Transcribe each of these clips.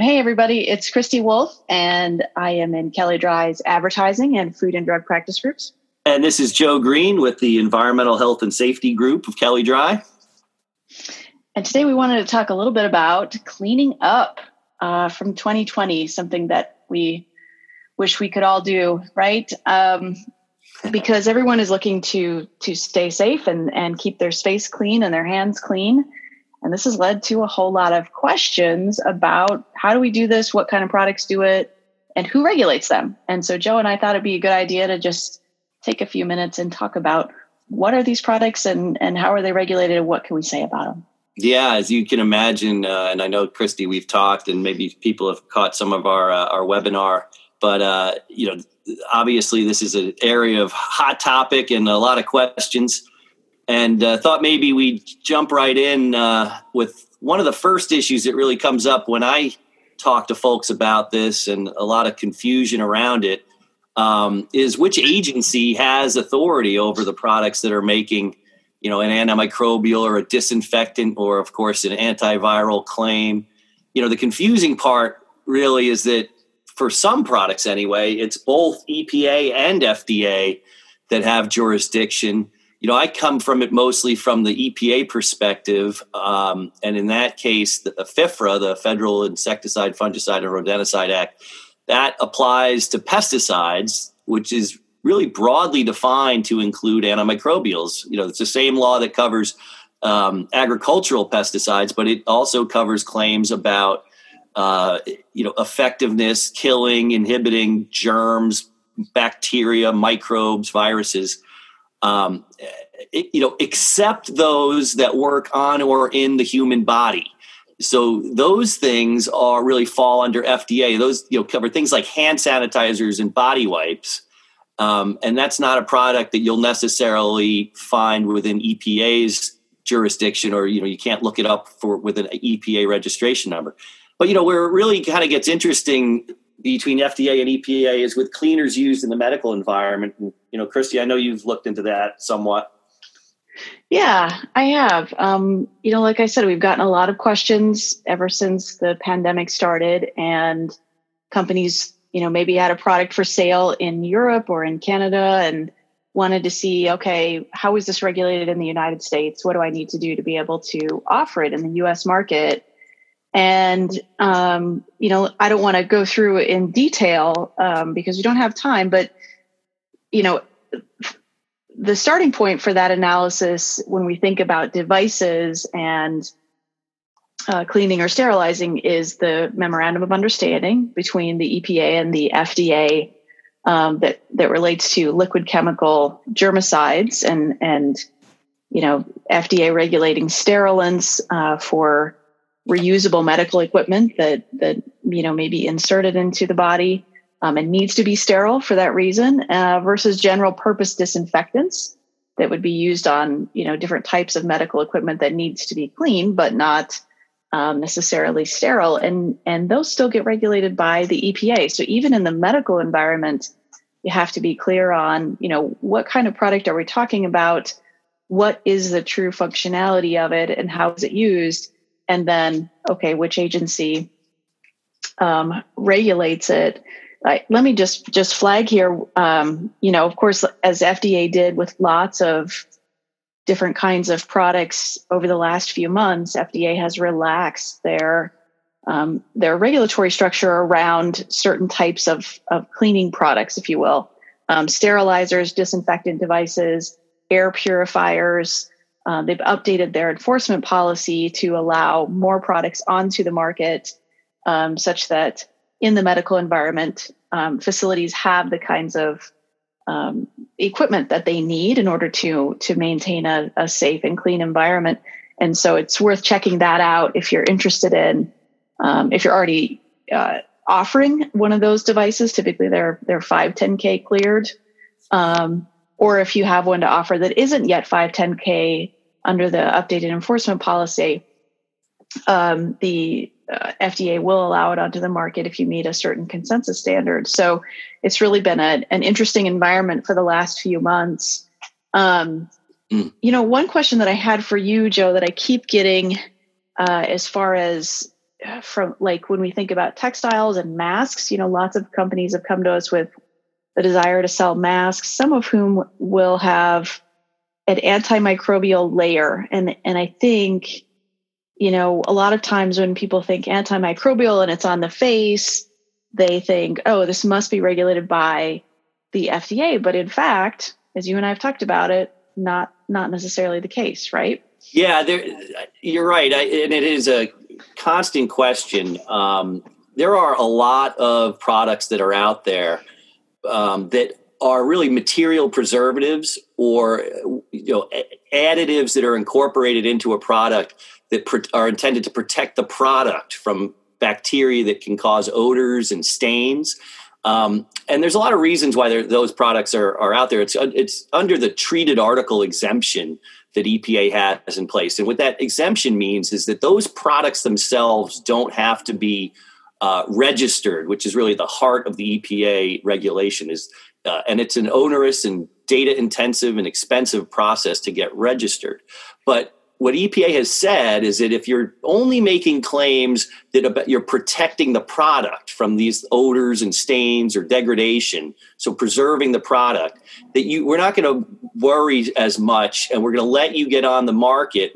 Hey, everybody, it's Kristi Wolff, and I am in Kelley Drye's advertising and food and drug practice groups. And this is Joe Green with the Environmental Health and Safety Group of Kelley Drye. And today we wanted to talk a little bit about cleaning up uh, from 2020, something that we wish we could all do, right? Um, because everyone is looking to to stay safe and and keep their space clean and their hands clean. And this has led to a whole lot of questions about how do we do this, what kind of products do it, and who regulates them. And so Joe and I thought it'd be a good idea to just take a few minutes and talk about what are these products and and how are they regulated and what can we say about them. Yeah, as you can imagine, uh, and I know Kristi, we've talked, and maybe people have caught some of our uh, our webinar. But uh, you know, obviously, this is an area of hot topic and a lot of questions. And uh, thought maybe we'd jump right in uh, with one of the first issues that really comes up when I talk to folks about this, and a lot of confusion around it. Um, is which agency has authority over the products that are making you know, an antimicrobial or a disinfectant, or of course, an antiviral claim. You know, the confusing part really is that for some products anyway, it's both EPA and FDA that have jurisdiction. You know, I come from it mostly from the EPA perspective, um, and in that case, the FIFRA, the Federal Insecticide, Fungicide, and Rodenticide Act, that applies to pesticides, which is really broadly defined to include antimicrobials. You know, it's the same law that covers um, agricultural pesticides, but it also covers claims about uh, you know effectiveness, killing, inhibiting germs, bacteria, microbes, viruses. Um, you know, except those that work on or in the human body. So those things are really fall under FDA. Those you know cover things like hand sanitizers and body wipes. Um, and that's not a product that you'll necessarily find within EPA's jurisdiction, or you know you can't look it up for with an EPA registration number. But you know where it really kind of gets interesting between FDA and EPA is with cleaners used in the medical environment. And, you know, Kristi, I know you've looked into that somewhat. Yeah, I have. Um, you know, like I said, we've gotten a lot of questions ever since the pandemic started, and companies you know maybe had a product for sale in Europe or in Canada and wanted to see okay how is this regulated in the United States what do I need to do to be able to offer it in the US market and um, you know I don't want to go through in detail um, because we don't have time but you know the starting point for that analysis when we think about devices and uh, cleaning or sterilizing is the memorandum of understanding between the EPA and the FDA um, that that relates to liquid chemical germicides and and you know FDA regulating sterilants uh, for reusable medical equipment that that you know may be inserted into the body um, and needs to be sterile for that reason uh, versus general purpose disinfectants that would be used on you know different types of medical equipment that needs to be clean but not um, necessarily sterile, and and those still get regulated by the EPA. So even in the medical environment, you have to be clear on you know what kind of product are we talking about, what is the true functionality of it, and how is it used, and then okay, which agency um, regulates it. let me just just flag here. Um, you know, of course, as FDA did with lots of different kinds of products over the last few months, FDA has relaxed their um, their regulatory structure around certain types of, of cleaning products, if you will, um, sterilizers, disinfectant devices, air purifiers. Uh, they've updated their enforcement policy to allow more products onto the market, um, such that in the medical environment, um, facilities have the kinds of um, equipment that they need in order to to maintain a, a, safe and clean environment. And so it's worth checking that out if you're interested in um, if you're already uh, offering one of those devices. Typically, they're they're five ten k cleared, um, or if you have one to offer that isn't yet five ten k under the updated enforcement policy. Um, the uh, FDA will allow it onto the market if you meet a certain consensus standard. So it's really been a, an interesting environment for the last few months. Um, mm. You know, one question that I had for you, Joe, that I keep getting uh, as far as from like when we think about textiles and masks, you know, lots of companies have come to us with the desire to sell masks, some of whom will have an antimicrobial layer. And, and I think, you know, a lot of times when people think antimicrobial and it's on the face, they think, oh, this must be regulated by the FDA. But in fact, as you and I have talked about it, not not necessarily the case, right? Yeah, there, you're right, I, and it is a constant question. Um, there are a lot of products that are out there um, that are really material preservatives or you know additives that are incorporated into a product that pr- are intended to protect the product from bacteria that can cause odors and stains. Um, and there's a lot of reasons why those products are, are out there. It's it's under the treated article exemption that EPA has in place. And what that exemption means is that those products themselves don't have to be uh, registered, which is really the heart of the EPA regulation. Is uh, and it's an onerous and data intensive and expensive process to get registered. But what EPA has said is that if you're only making claims that you're protecting the product from these odors and stains or degradation, so preserving the product, that you we're not going to worry as much, and we're going to let you get on the market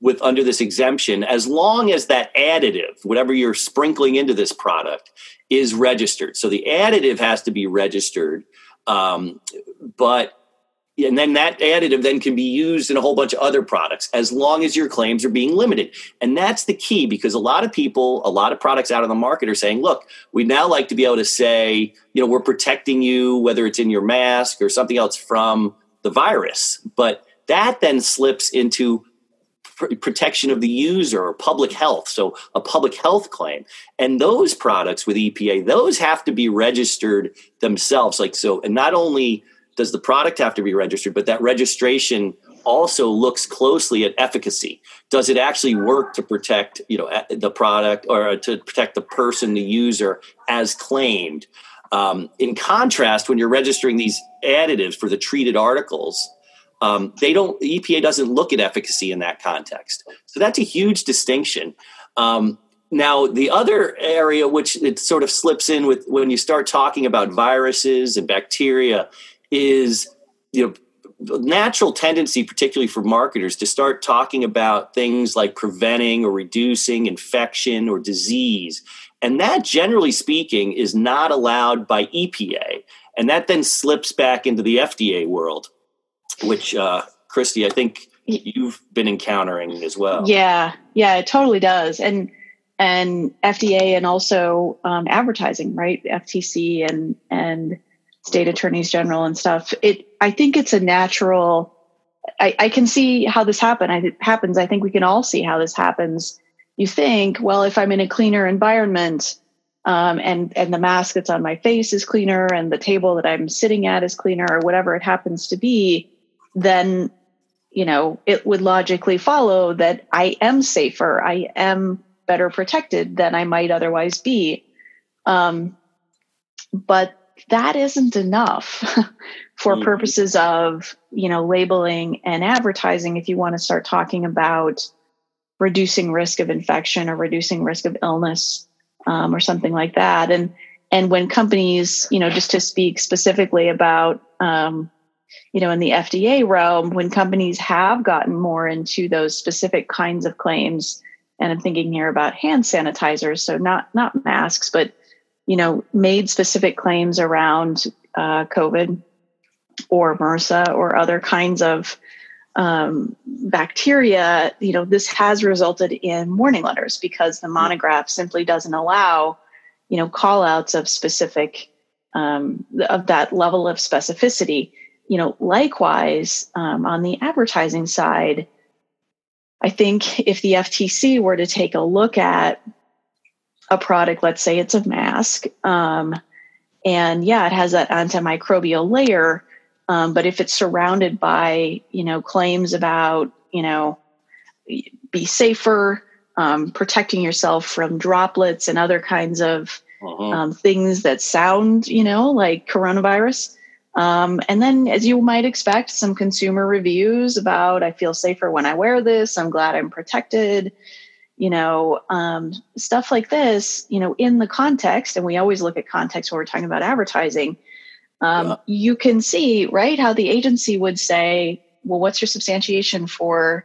with under this exemption as long as that additive, whatever you're sprinkling into this product, is registered. So the additive has to be registered, um, but and then that additive then can be used in a whole bunch of other products as long as your claims are being limited. And that's the key because a lot of people a lot of products out on the market are saying look we'd now like to be able to say you know we're protecting you whether it's in your mask or something else from the virus. But that then slips into protection of the user or public health so a public health claim. And those products with epa those have to be registered themselves. Like so and not only does the product have to be registered? But that registration also looks closely at efficacy. Does it actually work to protect you know the product or to protect the person the user as claimed? Um, in contrast when you're registering these additives for the treated articles um, they don't the epa doesn't look at efficacy in that context. So that's a huge distinction. Um, now the other area which it sort of slips in with when you start talking about viruses and bacteria is you know natural tendency particularly for marketers to start talking about things like preventing or reducing infection or disease. And that generally speaking is not allowed by epa and that then slips back into the fda world which uh, christy i think you've been encountering as well. Yeah. Yeah it totally does. And and fda and also um, advertising right? Ftc and and state attorneys general and stuff. It i think it's a natural i, I can see how this happen I, happens. I think we can all see how this happens. You think well if i'm in a cleaner environment um, and and the mask that's on my face is cleaner and the table that i'm sitting at is cleaner or whatever it happens to be then you know it would logically follow that i am safer i am better protected than i might otherwise be. Um, but that isn't enough for mm-hmm. purposes of you know labeling and advertising if you want to start talking about reducing risk of infection or reducing risk of illness um, or something like that and and when companies you know just to speak specifically about um, you know in the fda realm when companies have gotten more into those specific kinds of claims and i'm thinking here about hand sanitizers so not not masks but you know, made specific claims around uh, COVID or MRSA or other kinds of um, bacteria, you know, this has resulted in warning letters because the monograph simply doesn't allow, you know, call outs of specific, um, of that level of specificity. You know, likewise, um, on the advertising side, I think if the FTC were to take a look at a product, let's say it's a mask, um, and yeah, it has that antimicrobial layer. Um, but if it's surrounded by, you know, claims about, you know, be safer, um, protecting yourself from droplets and other kinds of uh-huh. um, things that sound, you know, like coronavirus. Um, and then, as you might expect, some consumer reviews about I feel safer when I wear this. I'm glad I'm protected you know um, stuff like this you know in the context and we always look at context when we're talking about advertising um, yeah. you can see right how the agency would say well what's your substantiation for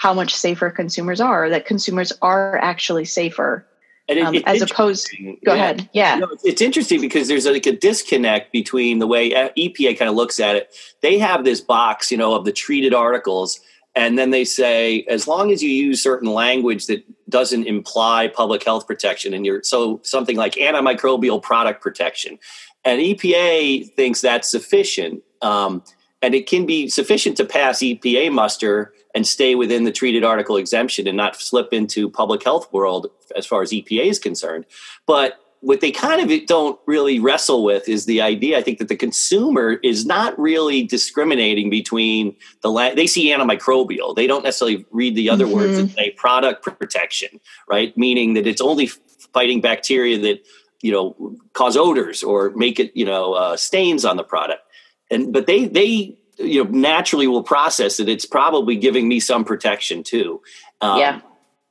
how much safer consumers are? That consumers are actually safer it, um, as opposed go yeah. ahead. Yeah. No, it's interesting because there's like a disconnect between the way epa kind of looks at it. They have this box you know of the treated articles and then they say as long as you use certain language that doesn't imply public health protection and you're so something like antimicrobial product protection. And epa thinks that's sufficient um, and it can be sufficient to pass epa muster and stay within the treated article exemption and not slip into public health world as far as epa is concerned. But what they kind of don't really wrestle with is the idea i think that the consumer is not really discriminating between the la- they see antimicrobial. They don't necessarily read the other mm-hmm. words and say product protection right? Meaning that it's only fighting bacteria that you know cause odors or make it you know uh, stains on the product. And but they they you know naturally will process it. It's probably giving me some protection too. Um, yeah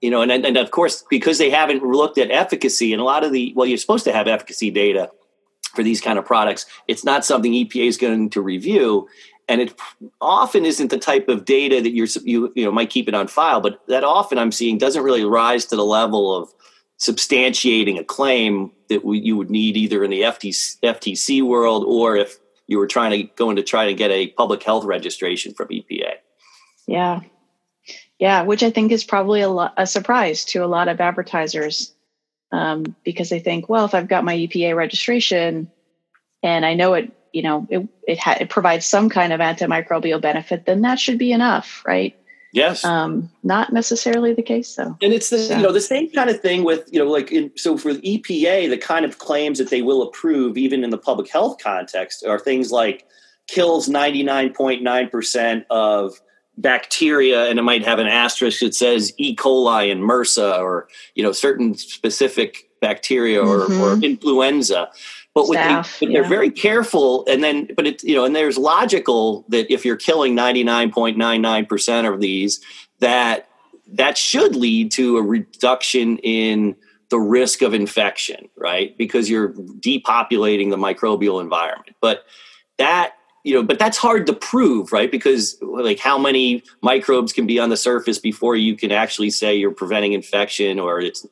you know, and, and of course, because they haven't looked at efficacy and a lot of the, well, you're supposed to have efficacy data for these kind of products. It's not something EPA is going to review. And it often isn't the type of data that you're, you, you know, might keep it on file, but that often I'm seeing doesn't really rise to the level of substantiating a claim that we, you would need either in the FTC, FTC world or if you were trying to go in to try to get a public health registration from EPA. Yeah, yeah, which I think is probably a, lo- a surprise to a lot of advertisers um, because they think, well, if I've got my EPA registration and I know it, you know, it it, ha- it provides some kind of antimicrobial benefit, then that should be enough, right? Yes. Um, not necessarily the case, though. And it's the so. you know the same kind of thing with you know like in, so for the EPA, the kind of claims that they will approve, even in the public health context, are things like kills ninety nine point nine percent of bacteria and it might have an asterisk that says E. coli and MRSA or you know certain specific bacteria or, mm-hmm. or influenza. But, Staff, they, but yeah. they're very careful, and then but it you know and there's logical that if you're killing 99.99 percent of these, that that should lead to a reduction in the risk of infection, right? Because you're depopulating the microbial environment. But that you know, but that's hard to prove, right? Because like how many microbes can be on the surface before you can actually say you're preventing infection or it's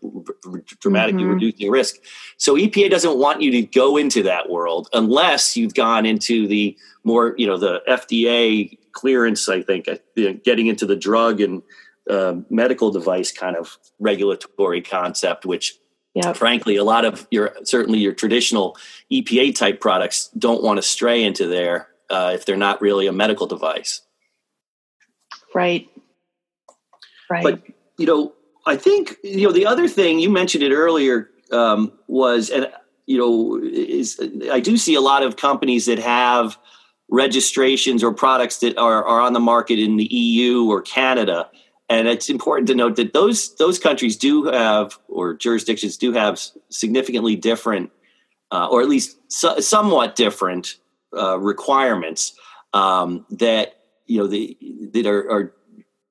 dramatically mm-hmm. reducing risk. So EPA doesn't want you to go into that world unless you've gone into the more, you know, the FDA clearance. I think getting into the drug and uh, medical device kind of regulatory concept, which. Frankly, a lot of your certainly your traditional EPA type products don't want to stray into there uh, if they're not really a medical device. Right. Right. But you know, I think you know the other thing you mentioned it earlier um, was, and you know, is I do see a lot of companies that have registrations or products that are, are on the market in the EU or Canada. And it's important to note that those those countries do have, or jurisdictions do have, significantly different, uh, or at least so, somewhat different uh, requirements um, that you know the, that are, are,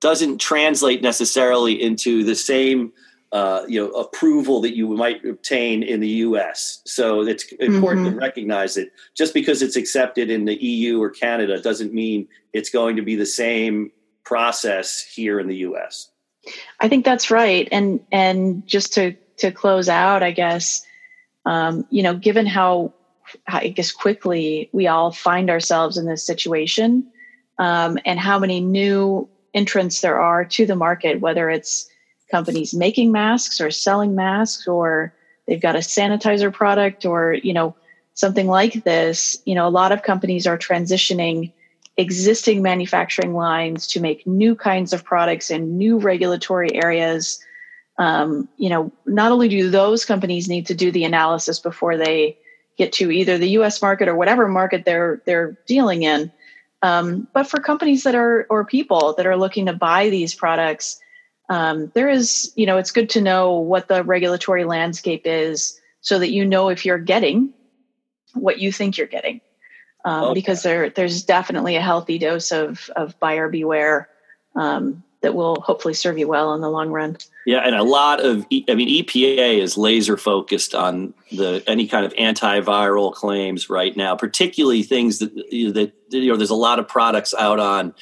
doesn't translate necessarily into the same uh, you know approval that you might obtain in the U.S. So it's important mm-hmm. to recognize that just because it's accepted in the EU or Canada doesn't mean it's going to be the same process here in the U.S. I think that's right, and and just to to close out, I guess um, you know, given how I guess quickly we all find ourselves in this situation, um, and how many new entrants there are to the market, whether it's companies making masks or selling masks, or they've got a sanitizer product, or you know something like this. You know, a lot of companies are transitioning existing manufacturing lines to make new kinds of products in new regulatory areas. Um, you know, not only do those companies need to do the analysis before they get to either the U.S. market or whatever market they're they're dealing in. Um, but for companies that are or people that are looking to buy these products, um, there is you know it's good to know what the regulatory landscape is so that you know if you're getting what you think you're getting. Um, okay. Because there there's definitely a healthy dose of of buyer beware um, that will hopefully serve you well in the long run. Yeah, and a lot of I mean EPA is laser focused on the any kind of antiviral claims right now, particularly things that that you know there's a lot of products out on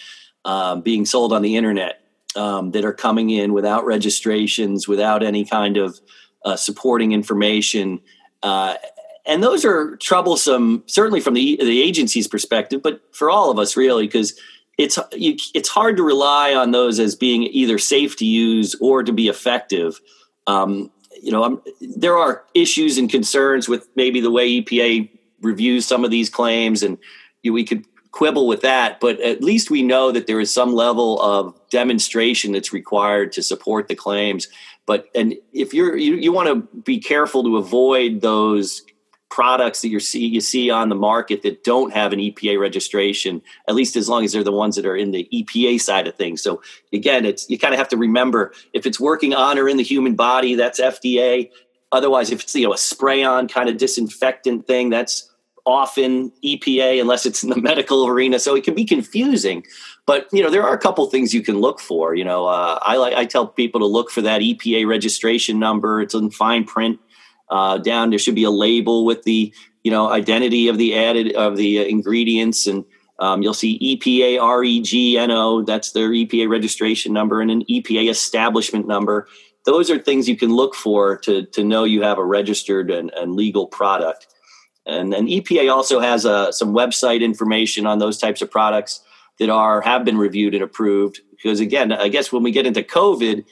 um, being sold on the internet um, that are coming in without registrations, without any kind of uh, supporting information. Uh, and those are troublesome, certainly from the the agency's perspective, but for all of us, really, because it's you, it's hard to rely on those as being either safe to use or to be effective. Um, you know, I'm, there are issues and concerns with maybe the way EPA reviews some of these claims, and you we could quibble with that. But at least we know that there is some level of demonstration that's required to support the claims. But and if you're you, you want to be careful to avoid those products that you see you see on the market that don't have an EPA registration, at least as long as they're the ones that are in the EPA side of things. So again, it's you kind of have to remember if it's working on or in the human body, that's FDA. Otherwise, if it's you know a spray-on kind of disinfectant thing, that's often EPA unless it's in the medical arena. So it can be confusing. But you know there are a couple things you can look for. You know, uh, I like I tell people to look for that EPA registration number. It's in fine print uh, down there should be a label with the you know identity of the added of the uh, ingredients and um, you'll see EPA REGNO, that's their EPA registration number, and an EPA establishment number. Those are things you can look for to, to know you have a registered and, and legal product. And then EPA also has uh, some website information on those types of products that are have been reviewed and approved. Because again, I guess when we get into COVID,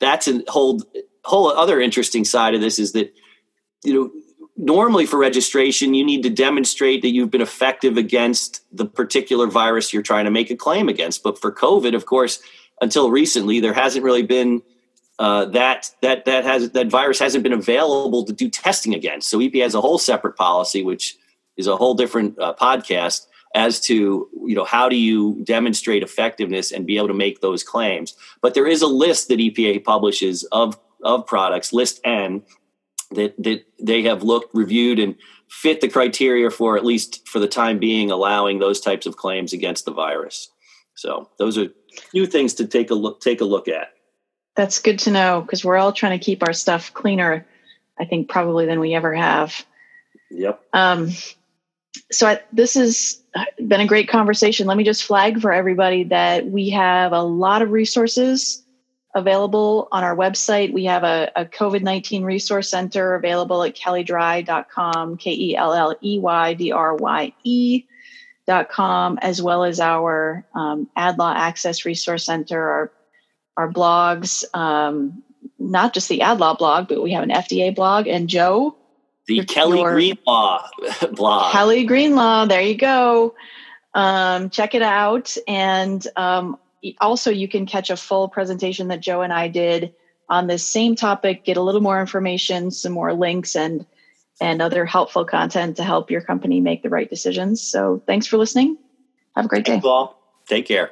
that's a whole whole other interesting side of this is that you know, normally for registration, you need to demonstrate that you've been effective against the particular virus you're trying to make a claim against. But for COVID, of course, until recently, there hasn't really been uh, that that that has that virus hasn't been available to do testing against. So EPA has a whole separate policy, which is a whole different uh, podcast as to you know how do you demonstrate effectiveness and be able to make those claims. But there is a list that EPA publishes of of products, list N, that that they have looked, reviewed, and fit the criteria for at least for the time being allowing those types of claims against the virus. So those are new things to take a look take a look at. That's good to know because we're all trying to keep our stuff cleaner. I think probably than we ever have. Yep. Um, so I, this has been a great conversation. Let me just flag for everybody that we have a lot of resources available on our website. We have a, a COVID 19 resource center available at kelleydrye.com, K E L L E Y D R Y E.com, as well as our um, Ad Law Access Resource Center, our, our blogs, um, not just the Ad Law blog, but we have an FDA blog. And Joe? The Kelley Green Law blog. Kelly Greenlaw, there you go. Um, check it out. And um, also you can catch a full presentation that Joe and I did on this same topic, get a little more information, some more links and and other helpful content to help your company make the right decisions. So thanks for listening. Have a great day. Well, take care.